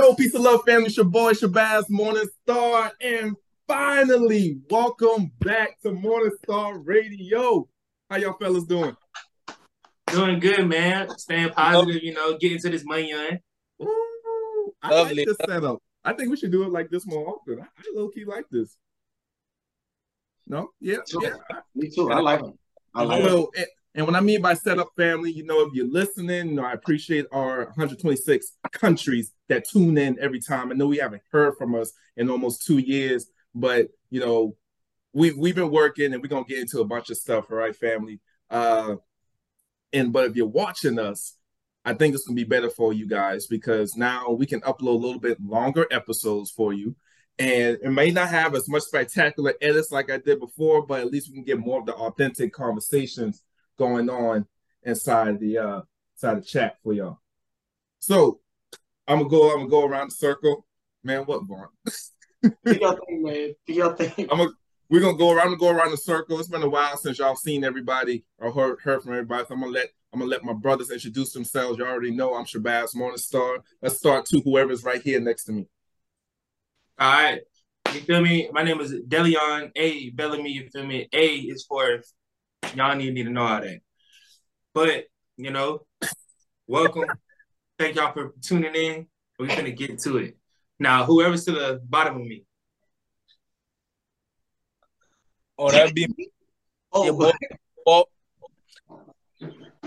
Yo, peace of love, family. It's your boy Shabazz Morning Star, and finally, welcome back to Morning Star Radio. How y'all fellas doing? Doing good, man. Staying positive, you know, getting to this money on. Ooh, I Lovely. like this setup. I think we should do it like this more often. I, I low key like this. No, yeah, Sure. yeah. Me too. I like them. I like 'em. Well, and, and when I mean by set up family, you know, if you're listening, you know, I appreciate our 126 countries that tune in every time. I know we haven't heard from us in almost two years, but you know, we've we've been working and we're gonna get into a bunch of stuff, all right, family. Uh and but if you're watching us, I think it's gonna be better for you guys because now we can upload a little bit longer episodes for you. And it may not have as much spectacular edits like I did before, but at least we can get more of the authentic conversations going on inside the uh inside the chat for y'all. So I'm gonna go, I'm gonna go around the circle. Man, what Vaughn? Do your thing, man. Do your thing. I'm gonna we're gonna go around and go around the circle. It's been a while since y'all seen everybody or heard heard from everybody. So I'm gonna let I'm gonna let my brothers introduce themselves. You already know I'm Shabazz Morningstar. Let's start to whoever's right here next to me. All right. You feel me? My name is Delion A. Bellamy. You feel me? A is for y'all need, need to know all that. But, you know, welcome. Thank y'all for tuning in. We're gonna get to it. Now, whoever's to the bottom of me. Oh, that'd be me. Oh, your boy. Well,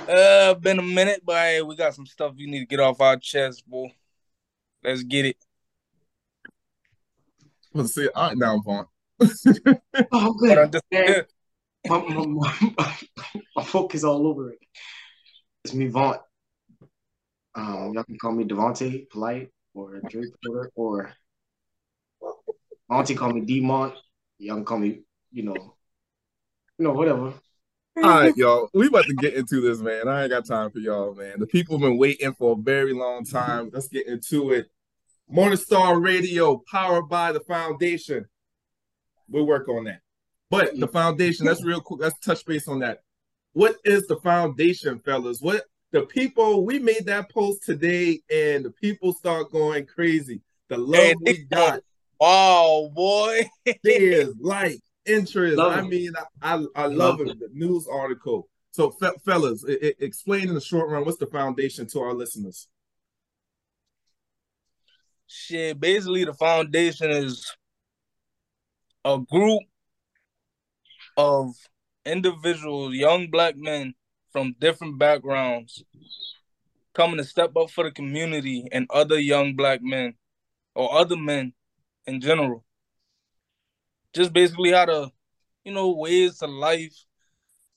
uh, been a minute, but hey, we got some stuff you need to get off our chest, boy. Let's get it. Let's see. All right, now Vaughn. oh, But good. I'm just- Man, my, my, my, my focus all over it. It's me, Vaughn. Um, y'all can call me Devonte, polite, or Drake or auntie call me D-Mont. Y'all can call me, you know, you know, whatever. All right, y'all. We about to get into this, man. I ain't got time for y'all, man. The people have been waiting for a very long time. Let's get into it. Morningstar Radio, powered by the foundation. We'll work on that. But the mm-hmm. foundation, that's real quick. Let's touch base on that. What is the foundation, fellas? What the people we made that post today, and the people start going crazy. The love Hey, we got Wow, boy. shares, like interest. Love I mean, I I, I love, Love it. The news article. So, fe- fellas, i- i- explain in the short run what's the foundation to our listeners. Shit, basically the foundation is a group of individuals, young black men from different backgrounds coming to step up for the community and other young black men or other men in general. Just basically how to, you know, ways to life.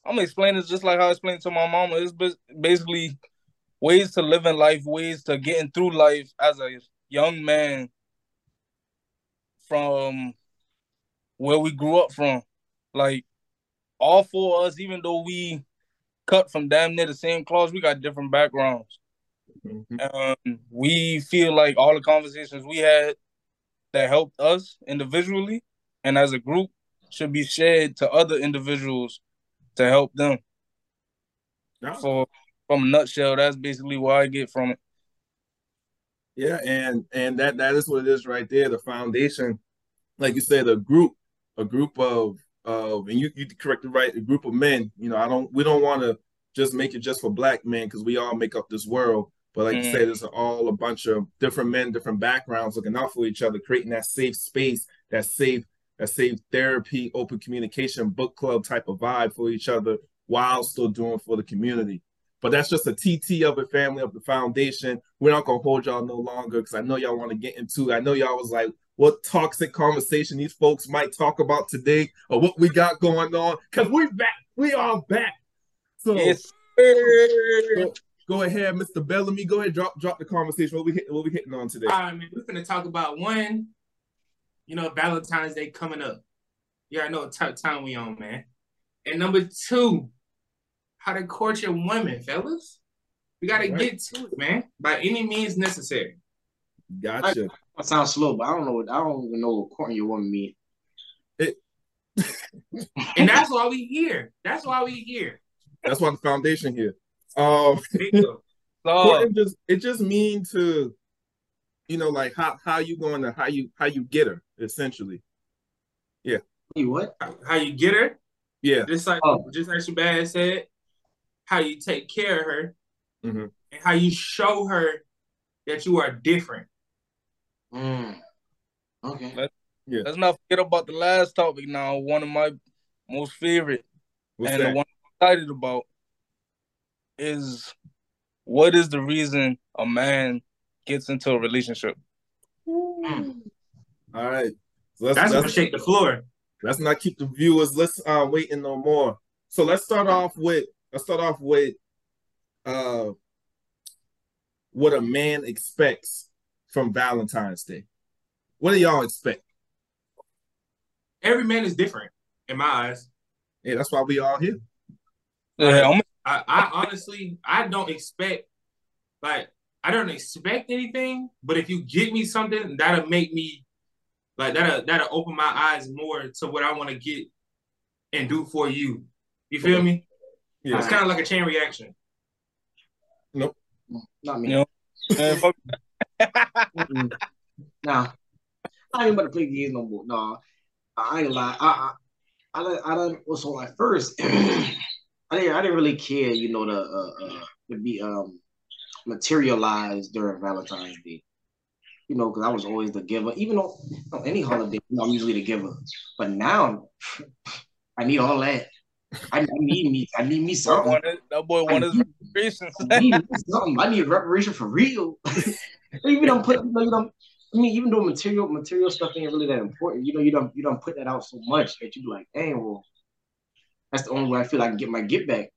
I'm gonna explain it just like how I explained to my mama. It's basically ways to live in life, ways to getting through life as a young man from where we grew up from. Like all four of us, even though we cut from damn near the same cloth, we got different backgrounds. Um, we feel like all the conversations we had that helped us individually and as a group should be shared to other individuals to help them. Yeah. For from a nutshell, that's basically what I get from it. Yeah, and and that that is what it is right there. The foundation, like you said, a group, a group of of, and you you corrected right, a group of men. You know, I don't we don't want to just make it just for black men because we all make up this world. But like you Mhm. said, it's all a bunch of different men, different backgrounds, looking out for each other, creating that safe space, that safe that safe therapy, open communication, book club type of vibe for each other, while still doing for the community. But that's just a TT of it, family of the foundation. We're not gonna hold y'all no longer because I know y'all want to get into. it. I know y'all was like, what toxic conversation these folks might talk about today, or what we got going on. Cause we're back, we are back. So Yes, sir. go, go ahead, Mr. Bellamy. Go ahead, drop drop the conversation. What we hit, what we hitting on today? All right, man. We're gonna talk about one, you know, Valentine's Day coming up. Yeah, I know what type of time we on, man. And number two, how to court your women, fellas. We gotta Right. get to it, man. By any means necessary. Gotcha. I sound slow, but I don't know. What, I don't even know what courting your woman mean. And that's why we here. That's why we here. That's why the foundation here. Um, So, courting just it just mean to you know, like how how you going to how you how you get her essentially. Yeah. You what? How, how you get her, Yeah. just like Oh. just like Shabazz said, how you take care of her, Mhm. and how you show her that you are different. Mm. Okay. Let's not forget about the last topic now. One of my most favorite What's and that? the one I'm excited about is what is the reason a man gets into a relationship? All right. So let's That's gonna shake the floor. let's not keep the viewers let's uh waiting no more. So let's start off with let's start off with uh what a man expects from Valentine's Day. What do y'all expect? Every man is different in my eyes. Yeah, that's why we all here. I'm I, I honestly, I don't expect, like, I don't expect anything. But if you give me something, that'll make me, like, that'll that'll open my eyes more to what I want to get and do for you. You feel me? Yeah. It's kind of like a chain reaction. Nope. Not me. Yeah. man, fuck- Mm-mm. Nah. I ain't about to play games no more. Nah. I ain't lie. I I I done, I done so at first I didn't I didn't really care, you know, to uh, uh to be um materialized during Valentine's Day. You know, because I was always the giver. Even on any holiday, you know, I'm usually the giver. But now I need all that. I, I need me. I need me something. that boy wanted reparations. I need something. I need reparation for real. even I'm putting, you know, you don't. I mean, even though material material stuff ain't really that important, you know, you don't you don't put that out so much that you be like, dang, well, that's the only way I feel I can get my get back.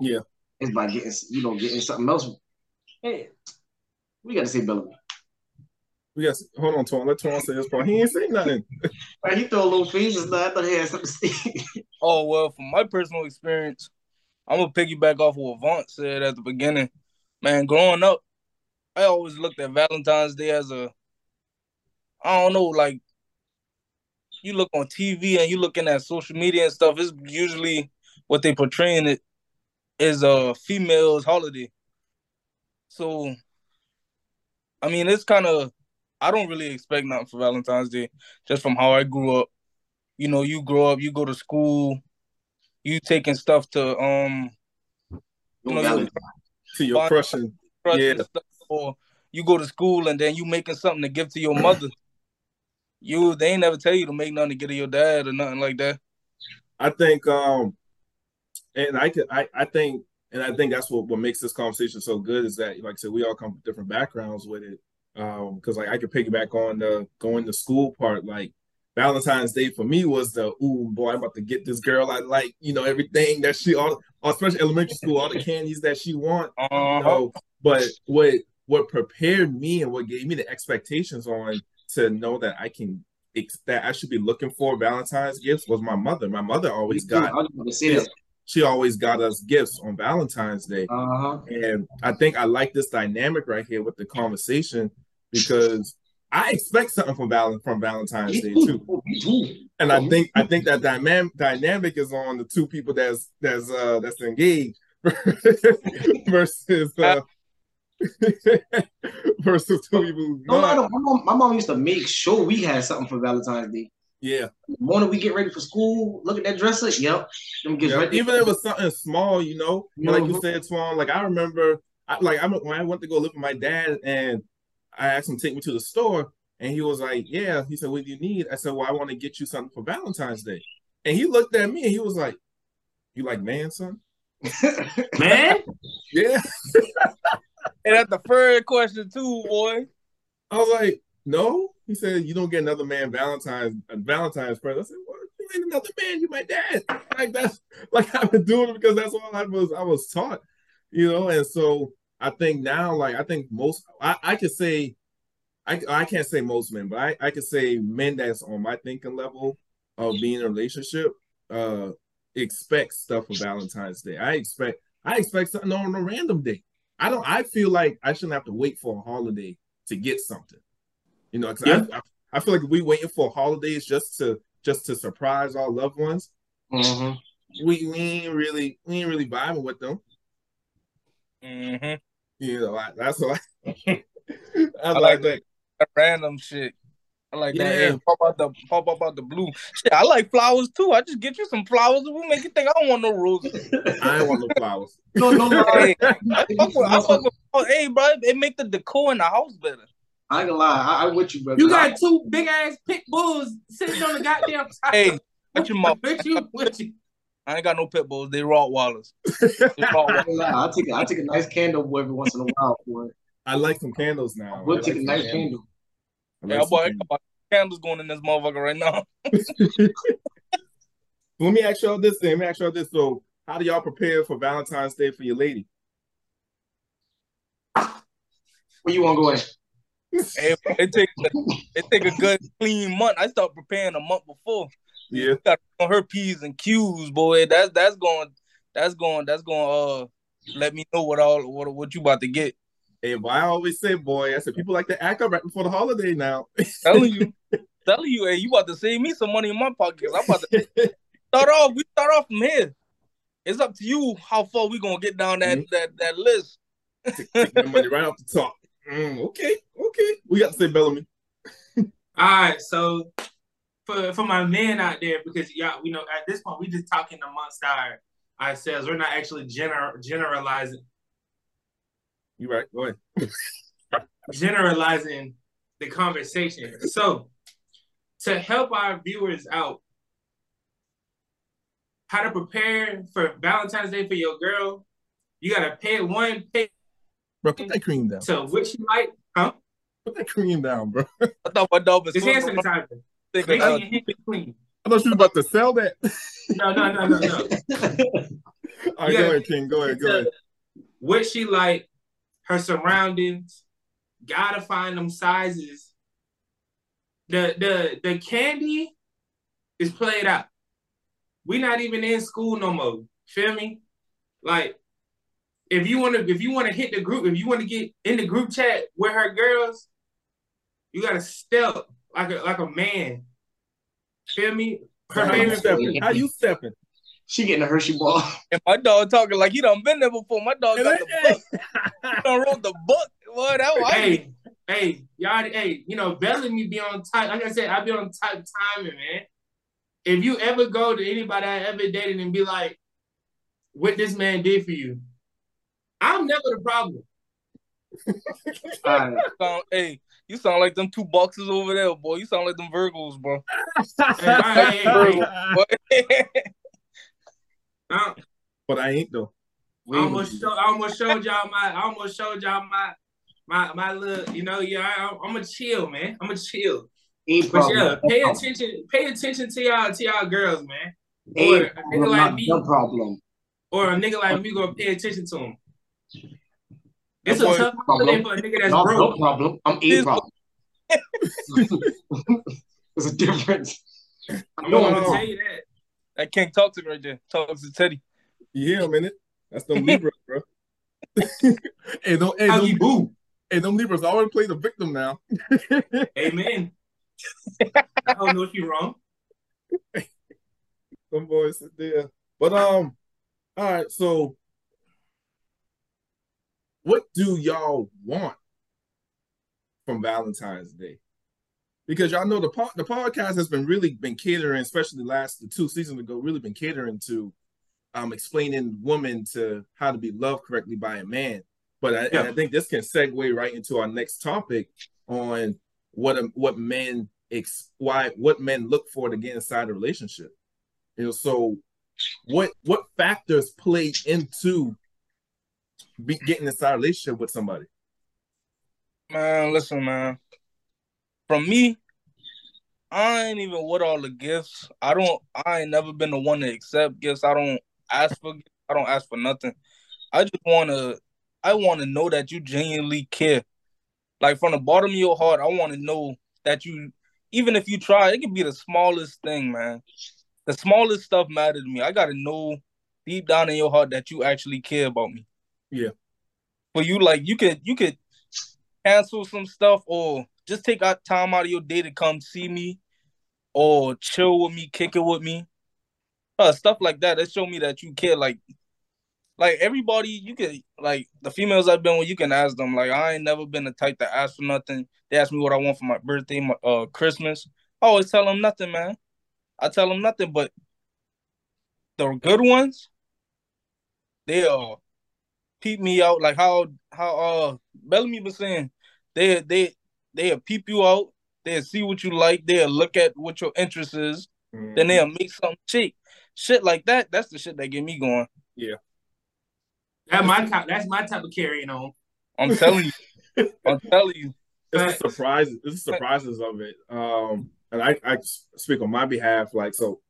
Yeah. is by getting you know getting something else. Hey, we got to say Bellamy. We got to, hold on, Twan. Let Twan say his part. He ain't saying nothing. He throw a little faces. Now I thought he had something to say. Oh well, from my personal experience, I'm gonna piggyback off of what Vaughn said at the beginning. Man, growing up, I always looked at Valentine's Day as a, I don't know, like you look on TV and you looking at social media and stuff. It's usually what they portraying it is a female's holiday. So, I mean, it's kind of, I don't really expect nothing for Valentine's Day, just from how I grew up. You know, you grow up, you go to school, you taking stuff to um You know. To your crushing. Yeah. stuff, or you go to school and then you making something to give to your mother. You they ain't never tell you to make nothing to get to your dad or nothing like that. I think um and I could I, I think and I think that's what, what makes this conversation so good is that like I said, we all come from different backgrounds with it. Um, because like I could piggyback on the going to school part, like Valentine's Day for me was the ooh boy, I'm about to get this girl I like, you know, everything that she all especially elementary school, all the candies that she want. Uh you know, but what what prepared me and what gave me the expectations on to know that I can ex- that I should be looking for Valentine's gifts was my mother. My mother always too. got I was going to say that. she always got us gifts on Valentine's Day. Uh huh. And I think I like this dynamic right here with the conversation because I expect something from Val- from Valentine's Day too. Too. And I think I think that dynamic dynamic is on the two people that's that's uh that's engaged versus uh versus two people who's No, no, not. no. My mom, my mom used to make sure we had something for Valentine's Day. Yeah. The morning we get ready for school, look at that dresser. Yep. Them gifts Yeah, right there. even if it was something small, you know, but like you Mhm. said, Twan. Like I remember, I, like I when I went to go live with my dad, and I asked him to take me to the store, and he was like, "Yeah." He said, "What do you need?" I said, "Well, I want to get you something for Valentine's Day." And he looked at me, and he was like, "You like man, son?" Man, Yeah. And at the third question too, boy. I was like, "No." He said, "You don't get another man Valentine's uh, Valentine's present." I said, "What? You ain't another man. You my dad." Like that's like I've been doing it because that's all I was I was taught, you know. And so I think now, like I think most I I could say, I I can't say most men, but I I could say men that's on my thinking level of being in a relationship, uh, expect stuff for Valentine's Day. I expect I expect something on a random day. I don't. I feel like I shouldn't have to wait for a holiday to get something. You know, 'cause Yeah. I, I I feel like if we waiting for holidays just to just to surprise our loved ones, Mhm. we, we ain't really we ain't really vibing with them. Mm-hmm. You know, I, that's what I I, I like like that. That random shit. I like that. Yeah. Hey, pop out the pop up out the blue. Shit, I like flowers too. I just get you some flowers and we make you think I don't want no roses. I ain't want no flowers. no, no, no. Hey, I fuck with, I fuck with, oh, hey, bro, it make the decor in the house better. I ain't gonna lie. I, I with you, brother. You got two big ass pit bulls sitting on the goddamn side. Hey, Watch your mouth. What you, what you, I ain't got no pit bulls. They Rottweilers. They I Rottweilers. ain't. I take a, I take a nice candle every once in a while for it. I like some candles now. We'll I take a nice some candle. I Yeah, like boy, I some got my candles going in this motherfucker right now. Let me ask y'all this. Then. Let me ask y'all this. So, how do y'all prepare for Valentine's Day for your lady? Where you want to go in? Hey, it take it take a good clean month. I start preparing a month before. Yeah. got on her p's and q's, boy. That's that's going that's going that's going uh let me know what all what what you about to get. Hey, why I always say, boy, I said people like to act up right before the holiday now. Telling you, telling you, hey, you about to save me some money in my pocket. 'cause I'm about to start off. We start off from here. It's up to you how far we gonna get down that that that list. Take the money right off the top. Mm, okay, okay. We got to say Bellamy. all right, so for for my men out there, because y'all, we know at this point we just talking amongst our ourselves. We're not actually gener- generalizing You right? Go ahead. generalizing the conversation. So, to help our viewers out, how to prepare for Valentine's Day for your girl, you gotta pay one pay Bro, put that cream down. to what you like, huh? Put that cream down, bro. I thought my dog was Just hand swimming around sanitizer. thinking, Make sure your hands clean. I thought you was about to sell that. No, no, no, no, no. All right, Yeah. go ahead, King. Go ahead, go ahead. What she like, her surroundings, gotta find them sizes. The the the candy is played out. We not even in school no more. Feel me? Like if you wanna if you wanna hit the group, if you wanna get in the group chat with her girls, you gotta step like a like a man. Feel me? Her How you stepping? How you stepping? She getting a Hershey ball. and my dog talking like he done been there before. My dog got the book. He done wrote the book. Boy, that was hey, hey, y'all, hey, you know, Bellamy be on time. Like I said, I be on type timing, man. If you ever go to anybody I ever dated and be like, what this man did for you, I'm never the problem. All right. sound, hey, you sound like them two boxes over there, boy. You sound like them Virgos, bro. Hey, hey, hey, hey. Boy. I, but I ain't though. I almost show, I almost showed y'all my, I almost showed y'all my, my, my little, you know, yeah, I, I'm a chill, man. I'm a chill. Ain't But problem. yeah, pay attention, pay attention to y'all, to y'all girls, man. Or Ain't a nigga problem, like me, the problem. or a nigga like me gonna pay attention to him. It's That a boy- tough holiday for a nigga that's Not no broke. problem. I'm a This- problem. There's a difference. I'm No, gonna no. tell you that. That King Toxic right there. Toxic Teddy. You hear him in it? That's them Libras, bro. hey, don't, hey, Huggy them, boo. hey, them Libras always play the victim now. Amen. I don't know if you're wrong. Some boys there. But um, all right, so what do y'all want from Valentine's Day? Because y'all know the po- the podcast has been really been catering, especially the last the two seasons ago, really been catering to um explaining women to how to be loved correctly by a man. But I, Yeah. I think this can segue right into our next topic on what a, what men ex why what men look for to get inside a relationship. You know, so what what factors play into be, getting inside a relationship with somebody? Man, listen, man. From me, I ain't even with all the gifts. I don't. I ain't never been the one to accept gifts. I don't ask for. I don't ask for nothing. I just wanna. I want to know that you genuinely care. Like from the bottom of your heart, I want to know that you. Even if you try, it can be the smallest thing, man. The smallest stuff matters to me. I gotta know deep down in your heart that you actually care about me. Yeah. But you like you could you could cancel some stuff or just take out time out of your day to come see me or chill with me, kick it with me. Uh, stuff like that. That show me that you care. Like like everybody, you can like the females I've been with, you can ask them. Like I ain't never been the type to ask for nothing. They ask me what I want for my birthday, my uh Christmas. I always tell them nothing, man. I tell them nothing, but the good ones, they uh peep me out like how how uh Bellamy was saying. They they they'll peep you out. They'll see what you like. They'll look at what your interest is. Mm-hmm. Then they'll make something cheap. Shit like that. That's the shit that get me going. Yeah. That's my type. That's my type of carrying on. I'm telling you. I'm telling you. It's the surprises. It's the surprises of it. Um, and I, I speak on my behalf. Like so,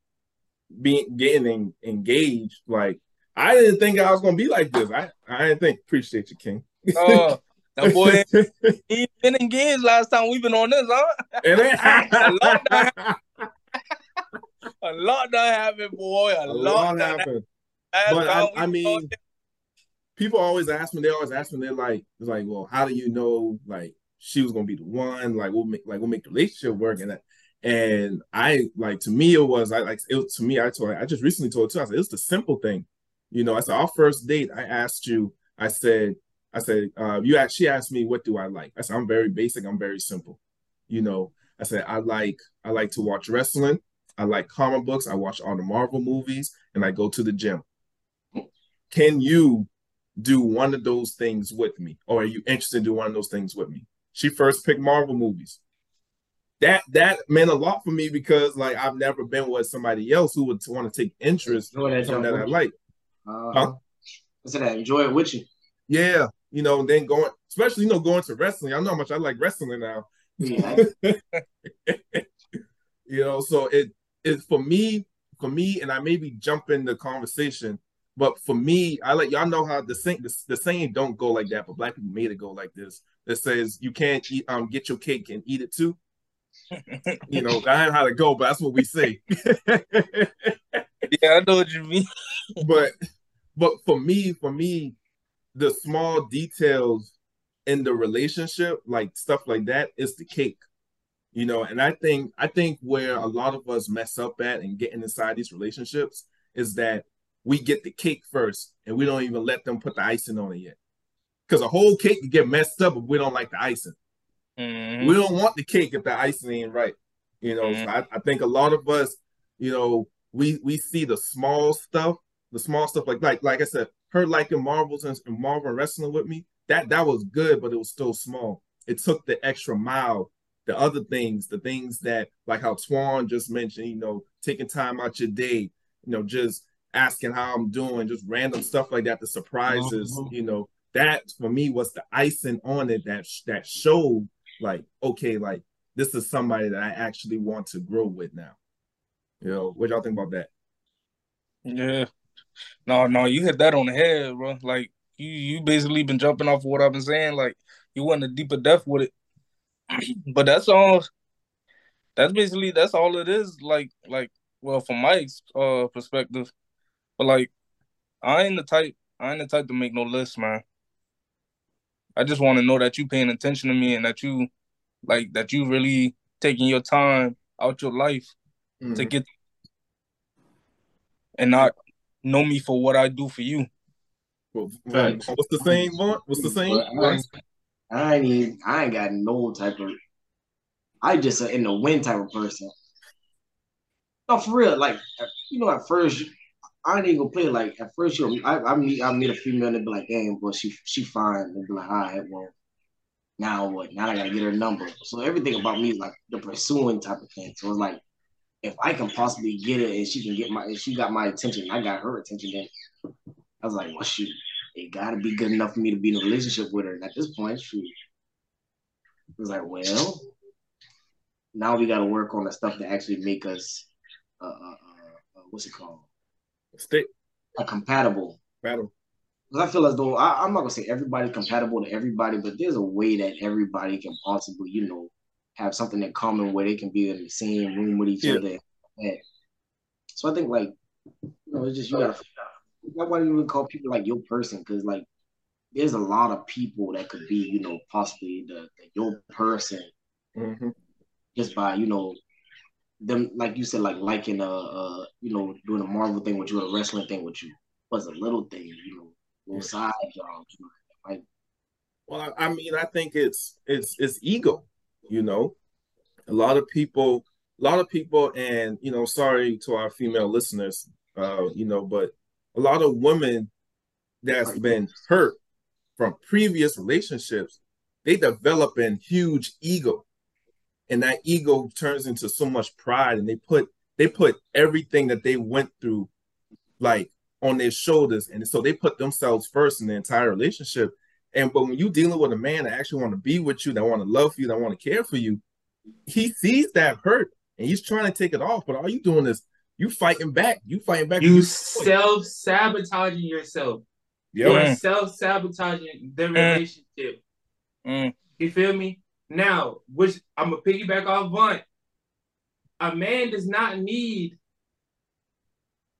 being getting engaged. Like I didn't think I was gonna be like this. I I didn't think. Appreciate you, King. Oh, that boy, he been engaged last time we've been on this, huh? a lot done, a lot done happened, boy. A, a lot, lot happened. But I, I mean, people always ask me. They always ask me. They're like, it's like, well, how do you know like she was gonna be the one? Like, we'll make like we'll make the relationship work and that. And I like to me it was I like it was, to me I told I just recently told too I said it's the simple thing, you know. I said our first date I asked you I said I said uh, you asked she asked me what do I like I said I'm very basic I'm very simple, you know. I said I like I like to watch wrestling I like comic books I watch all the Marvel movies and I go to the gym. Can you do one of those things with me, or are you interested in doing one of those things with me? She first picked Marvel movies that that meant a lot for me because like I've never been with somebody else who would want to take interest in something that I like. Uh, huh? I said I enjoy it with you. Yeah, you know, and then going, especially you know, going to wrestling. I know how much I like wrestling now. Yeah. you know, so it is for me, for me, and I maybe jump in the conversation, but for me, I let y'all know how the saying the, the saying don't go like that, but black people made it go like this. That says you can't eat um get your cake and eat it too you know, I ain't how to go, but that's what we say. yeah, I know what you mean. but but for me, for me, the small details in the relationship, like stuff like that, is the cake. You know, and I think I think where a lot of us mess up at and getting inside these relationships is that we get the cake first and we don't even let them put the icing on it yet. Because a whole cake can get messed up if we don't like the icing. Mm-hmm. We don't want the cake if the icing ain't right. You know, mm-hmm. so I, I, think a lot of us, you know, we we see the small stuff, the small stuff like like like I said, her liking Marvels and, and Marvel wrestling with me. That that was good, but it was still small. It took the extra mile. The other things, the things that like how Twan just mentioned, you know, taking time out your day, you know, just asking how I'm doing, just random stuff like that, the surprises, mm-hmm. you know, that for me was the icing on it that that showed like okay like this is somebody that i actually want to grow with now you know what y'all think about that yeah no no you hit that on the head bro. Like you you basically been jumping off of what i've been saying like you went a deeper depth with it. But that's all that's basically that's all it is like like well from my uh perspective. But like i ain't the type i ain't the type to make no list man. I just want to know that you paying attention to me and that you like that you really taking your time out your life mm-hmm. to get and not know me for what I do for you. Well, what's the same? What's the same? I, ain't, I ain't even, I ain't got no type of. I just in the win type of person. No, for real. Like you know, at first I ain't even gonna play like at first. You know, I, I meet I meet a female and be like, "Damn, but she she fine." And be like, "All right, well, now what? Now I gotta get her number." So everything about me is like the pursuing type of thing. So it's like, if I can possibly get it and she can get my, if she got my attention, I got her attention. Then I was like, "Well, shoot, it gotta be good enough for me to be in a relationship with her." And at this point, shoot, I was like, "Well, now we gotta work on the stuff that actually make us, uh, uh, uh what's it called?" stick a compatible battle. Because I feel as though I, am not gonna say everybody compatible to everybody, but there's a way that everybody can possibly, you know, have something in common where they can be in the same room with each yeah. other. So I think like, you know, it's just you gotta. That's why you even call people like your person, because like, there's a lot of people that could be, you know, possibly the, the your person, mm-hmm. just by you know them like you said, like liking uh uh you know doing a Marvel thing with you, a wrestling thing with you was a little thing, you know. little side jobs. Like, well, I mean, I think it's it's it's ego. You know, a lot of people, a lot of people, and you know, sorry to our female listeners, uh, you know, but a lot of women that's been hurt from previous relationships, they develop an huge ego. And that ego turns into so much pride and they put they put everything that they went through like on their shoulders. And so they put themselves first in the entire relationship. And but when you're dealing with a man that actually want to be with you, that want to love you, that want to care for you, he sees that hurt and he's trying to take it off. But all you doing is you fighting back. You fighting back. You self sabotaging yourself. Yep. You're self sabotaging the relationship. Mm. You feel me? Now, which I'm gonna piggyback off Vaughn. A man does not need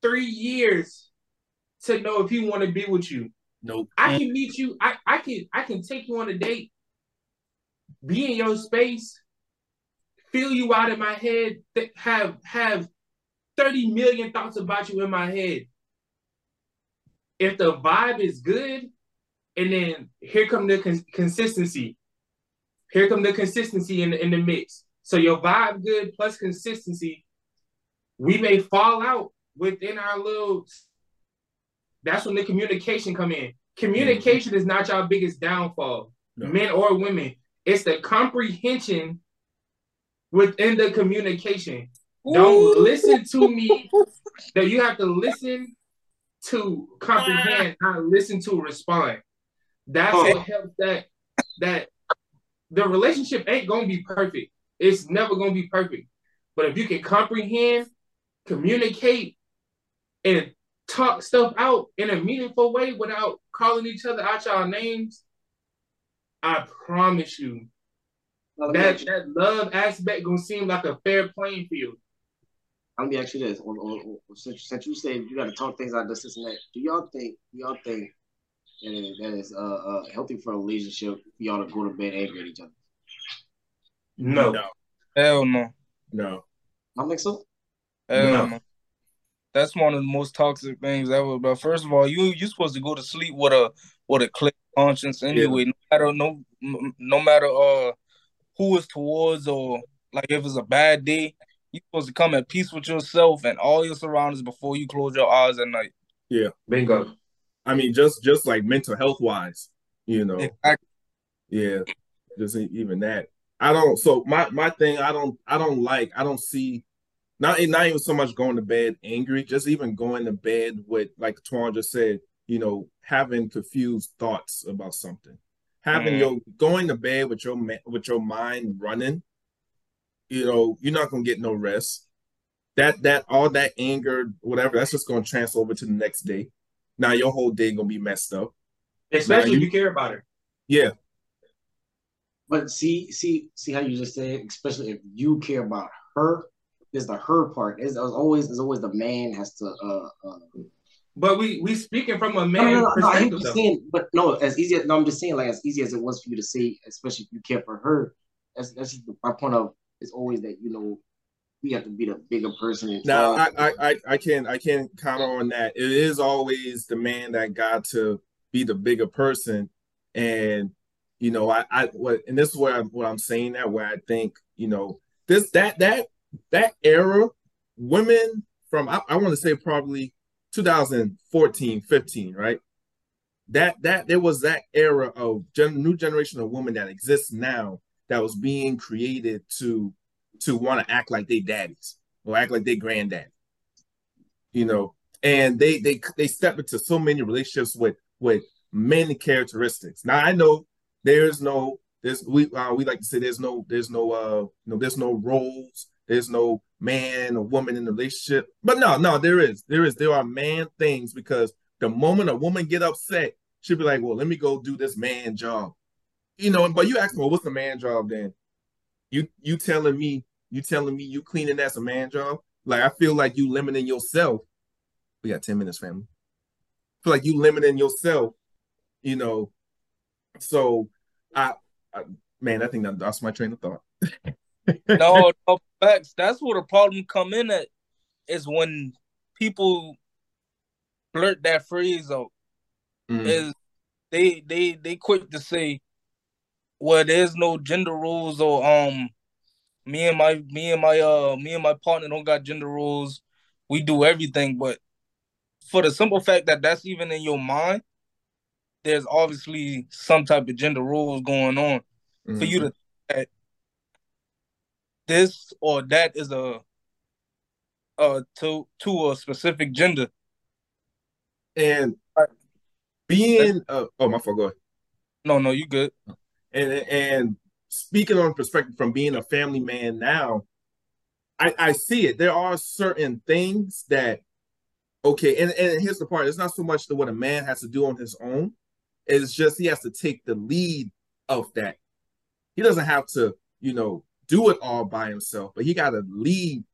three years to know if he want to be with you. Nope. I can meet you. I, I can I can take you on a date, be in your space, feel you out in my head, th- have have 30 million thoughts about you in my head. If the vibe is good, and then here come the con- consistency. Here come the consistency in the, in the mix. So your vibe good plus consistency, we may fall out within our little. That's when the communication come in. Communication mm-hmm. is not your biggest downfall, no. men or women. It's the comprehension within the communication. Don't listen to me. that you have to listen to comprehend, not listen to respond. That's what helps that that the relationship ain't gonna be perfect. It's never gonna be perfect. But if you can comprehend, communicate, and talk stuff out in a meaningful way without calling each other out y'all names, I promise you that, that love aspect gonna seem like a fair playing field. Let me ask you this: or, or, or, since, since you said you got to talk things out, this, this, and that, do y'all think? Do y'all think that is, that is uh, uh, healthy for a relationship for y'all to go to bed angry at each other? No. no. Hell no. No. I think so. Hell no. no. That's one of the most toxic things ever. But first of all, you you supposed to go to sleep with a with a clear conscience anyway. Yeah. No matter no no matter uh who is towards or like if it's a bad day, you're supposed to come at peace with yourself and all your surroundings before you close your eyes at night. Yeah. Bingo. I mean, just just like mental health wise, you know. Exactly. Yeah. Just even that. I don't so my my thing, I don't I don't like, I don't see not not even so much going to bed angry, just even going to bed with like Twan just said, you know, having confused thoughts about something. Having mm. your going to bed with your with your mind running you know, you're not gonna get no rest. That that all that anger, whatever, that's just gonna transfer over to the next day. Now your whole day gonna be messed up. Especially you, if you care about her. Yeah. But see, see, see how you just said, especially if you care about her, is the her part. Is always is always the man has to uh, uh but we we speaking from a man no, no, no, perspective. No, saying, but no, as easy as no, I'm just saying, like as easy as it was for you to say, especially if you care for her, that's that's my point of it's always that you know we have to be the bigger person. Now I, I I I can I can comment on that. It is always the man that got to be the bigger person, and you know I I what and this is where I'm what I'm saying that where I think you know this that that that era women from I, I want to say probably 2014 15 right that that there was that era of gen, new generation of women that exists now that was being created to to want to act like they daddies or act like they granddad. You know, and they they they step into so many relationships with with many characteristics. Now I know there's no there's we uh, we like to say there's no there's no uh you know there's no roles there's no man or woman in the relationship but no no there is there is there are man things because the moment a woman get upset she'll be like well let me go do this man job you know, but you ask me, well, what's the man job then? You you telling me, you telling me you cleaning that's a man job? Like I feel like you limiting yourself. We got 10 minutes, family. I feel like you limiting yourself, you know. So I, I man, I think that, that's my train of thought. no, no facts. That's where the problem come in at is when people blurt that phrase out. Mhm. is they they they quick to say, well, there's no gender rules or um me and my me and my uh me and my partner don't got gender rules. We do everything, but for the simple fact that that's even in your mind, there's obviously some type of gender rules going on for you to that this or that is a uh to to a specific gender. and being uh, oh my fault, go ahead. No, no, you good. and and speaking on perspective from being a family man now, I I see it. There are certain things that okay, and and here's the part. It's not so much the what a man has to do on his own. It's just he has to take the lead of that. He doesn't have to, you know, do it all by himself, but he got to lead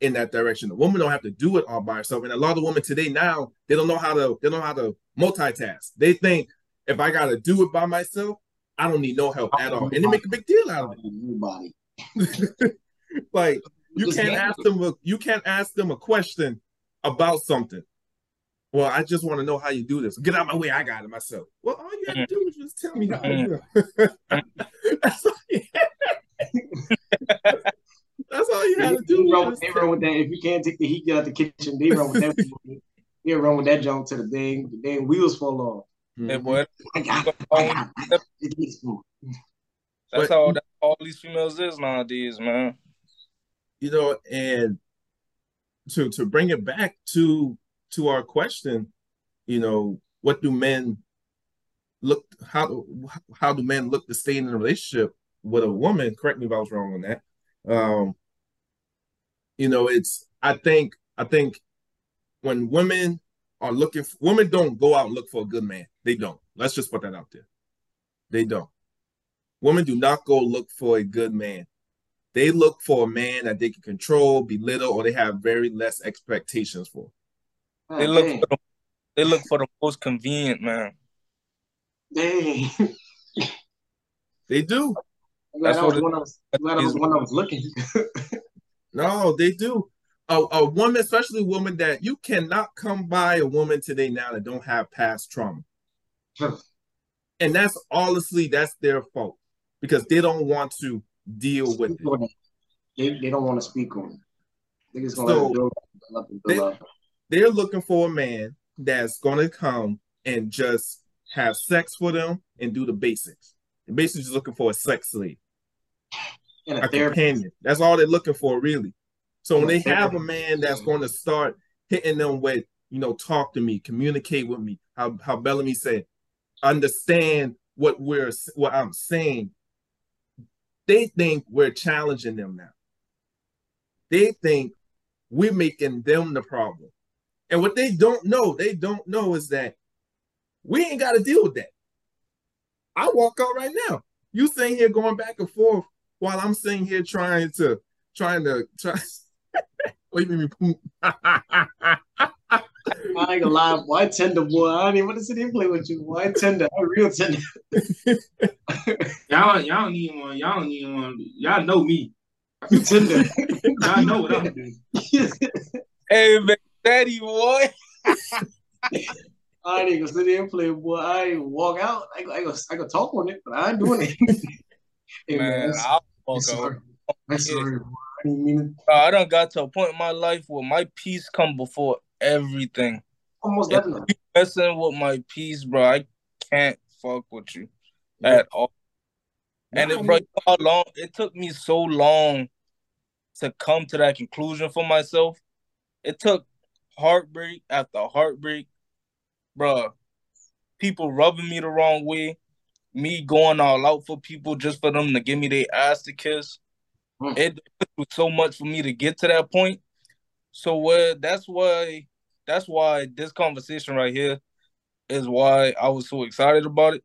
in that direction. The woman don't have to do it all by herself. And a lot of women today now, they don't know how to they don't know how to multitask. They think if I gotta do it by myself, I don't need no help at all. And they make a big deal out of it. like you can't ask them a, you can't ask them a question about something. Well, I just want to know how you do this. Get out of my way. I got it myself. Well, all you have to do is just tell me how to do it. That's all you That's all you have to do. They run, is they just run with that. If you can't take the heat out the kitchen, they run with that. they run with that junk to the dang, the dang wheels fall off. tell- Hey mm-hmm. boy, I got. I got it. It that's But- how that's all these females is nowadays, man. you know, and to to bring it back to to our question, you know, what do men look how how do men look to stay in a relationship with a woman? Correct me if I was wrong on that. Um, you know, it's I think I think when women are looking for, women don't go out and look for a good man. They don't. Let's just put that out there. They don't. Women do not go look for a good man. They look for a man that they can control, belittle, or they have very less expectations for. They look dang. for the, they look for the most convenient man. Dang. They do. I'm glad That's what it- one I was I'm glad I was one I was looking. No, they do. A, a woman, especially a woman that you cannot come by a woman today now that don't have past trauma. And that's honestly, that's their fault because they don't want to deal with Speak it. it. They, they don't want to speak on it. They just gonna so build, build up, build they, They're looking for a man that's going to come and just have sex for them and do the basics. And basically just looking for a sex slave. And a a companion. That's all they're looking for, really. So when they have a man that's going to start hitting them with, you know, talk to me, communicate with me, how how Bellamy said, understand what we're what I'm saying. They think we're challenging them now. They think we're making them the problem. And what they don't know, they don't know is that we ain't got to deal with that. I walk out right now. You sitting here going back and forth while I'm sitting here trying to trying to try. what do you mean? I ain't gonna lie, boy. I tender boy. I don't even want to sit here and play with you. Boy, I tender. I'm real tender. Y'all, y'all don't need one. Y'all don't need one. Y'all know me. You tender. Y'all know what I'm doing. Hey, man, daddy boy. I ain't even gonna sit here and play, boy. I ain't walk out. I go, I go, I go talk on it, but I ain't doing it. hey, Man, man, I'll I'm fuck out. sorry. I'm sorry, boy. I didn't mean it. Bro, I got to a point in my life where my peace come before everything. Almost Yeah. definitely. Messing with my peace, bro, I can't fuck with you at all. And it, bro, you know how long it took me so long to come to that conclusion for myself. It took heartbreak after heartbreak, bro. People rubbing me the wrong way, me going all out for people just for them to give me their ass to kiss. Hmm. It was so much for me to get to that point. So where that's why that's why this conversation right here is why I was so excited about it.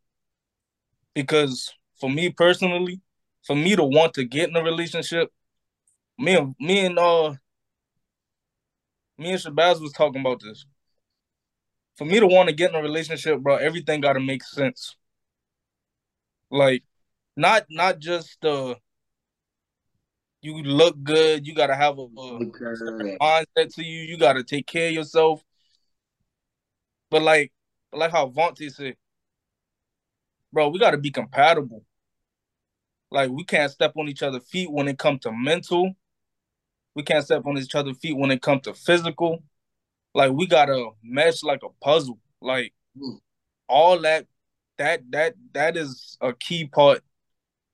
Because for me personally, for me to want to get in a relationship, me and me and uh me and Shabazz was talking about this. For me to want to get in a relationship, bro, everything gotta make sense. Like, not not just uh you look good, you gotta have a, a mindset to you. You got to take care of yourself. But like, like how Vontae said, bro, we gotta be compatible. Like we can't step on each other's feet when it comes to mental. We can't step on each other's feet when it comes to physical. Like we gotta mesh like a puzzle. Like Mm. all that that that that is a key part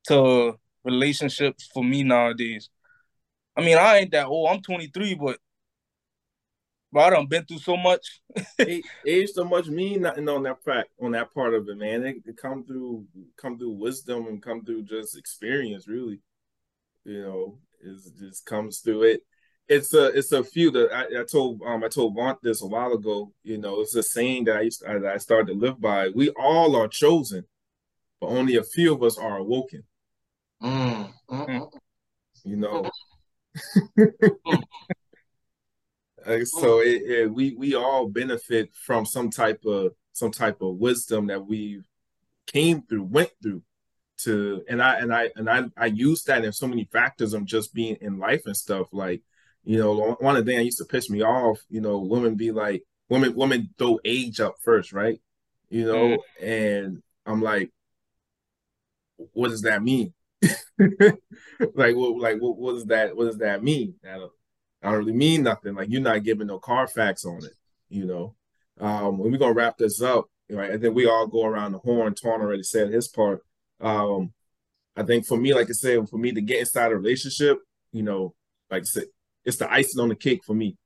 to relationships for me nowadays. I mean, I ain't that old. I'm 23, but but I done been through so much. age, so much mean nothing on that fact on that part of it, man. It, it come through come through wisdom and come through just experience, really. You know, it just comes through it. It's a it's a few that I, I told um I told Vaunt this a while ago. You know, it's a saying that I used to, that I started to live by. We all are chosen, but only a few of us are awoken. Mm, mm, mm. You know. Uh, so it, it, we we all benefit from some type of some type of wisdom that we came through, went through to, and I and I and I I use that in so many factors of just being in life and stuff. Like, you know, one of the things used to piss me off. You know, women be like, women women throw age up first, right? You know, and I'm like, what does that mean? like, what like what, what does that what does that mean? I don't, I don't really mean nothing. Like you're not giving no Carfax on it, you know. Um, when we're gonna wrap this up, right? And then we all go around the horn. Twan already said his part. Um, I think for me, like I said, for me to get inside a relationship, you know, like I said, it's the icing on the cake for me.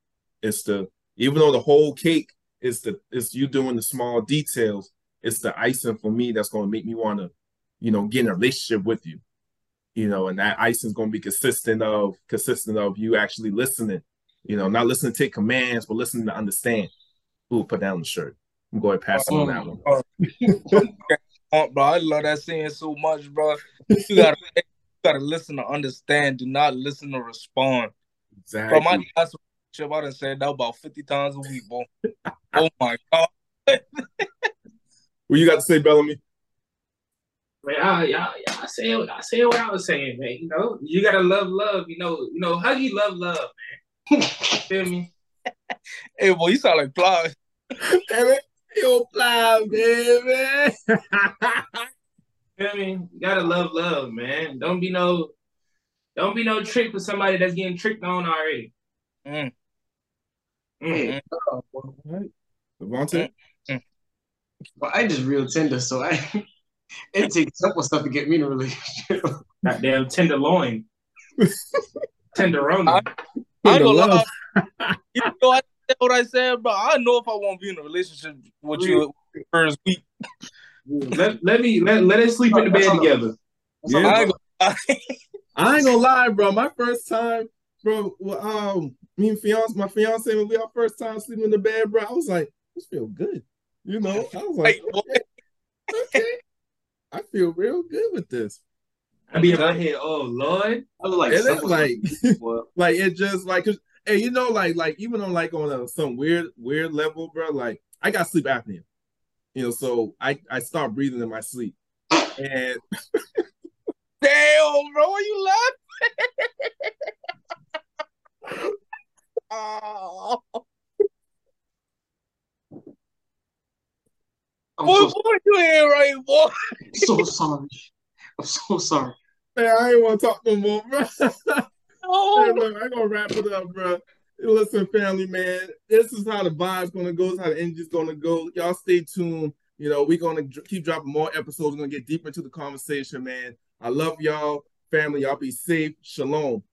It's the even though the whole cake is the is you doing the small details, it's the icing for me that's gonna make me want to, you know, get in a relationship with you you know, and that icing is going to be consistent of consistent of you actually listening, you know, not listening to take commands, but listening to understand. Ooh, put down the shirt. I'm going to pass on um, that one. Oh, bro, I love that saying so much, bro. You gotta, you gotta listen to understand. Do not listen to respond. Exactly. Bro, my last relationship, I done said that about 50 times a week, bro. oh my god. what you got to say, Bellamy? Man, I, y'all, y'all say I say what I was saying, man. You know, you gotta love love. You know, you know, huggy love love, man. Feel me? Hey, boy, you sound like Plies. Damn it. Yo, fly, baby. Feel me? You gotta love love, man. Don't be no, don't be no trick for somebody that's getting tricked on already. Mm. Mm. Devontae? Well, I just real tender, so I it takes simple stuff to get me in a relationship. Goddamn tenderloin, tenderoni. I ain't gonna love. lie. You know I said what I said, but I know if I want to be in a relationship with you first week. let, let me let, let us sleep in the bed together. Yeah, I ain't gonna lie. I ain't gonna lie, bro. My first time, bro. Well, um, me and fiance, my fiance, when we our first time sleeping in the bed, bro. I was like, this feel good. You know, I was like, okay, okay. I feel real good with this. I be in my head, oh Lord. I was like, It is like, like it just like, cause, hey, you know, like, like even on like on a, some weird, weird level, bro. Like, I got sleep apnea, you know, so I I start breathing in my sleep, and Damn, bro, why you laughing? oh, I'm boy, so, boy, you ain't right, boy. so sorry. I'm so sorry. man, I ain't want to talk no more, bro. Hey, Oh, look, I'm gonna wrap it up, bro. Listen, family, man, this is how the vibe's gonna go. This is how the energy's gonna go. Y'all stay tuned. You know, we're gonna keep dropping more episodes. We're gonna get deeper into the conversation, man. I love y'all, family. Y'all be safe. Shalom.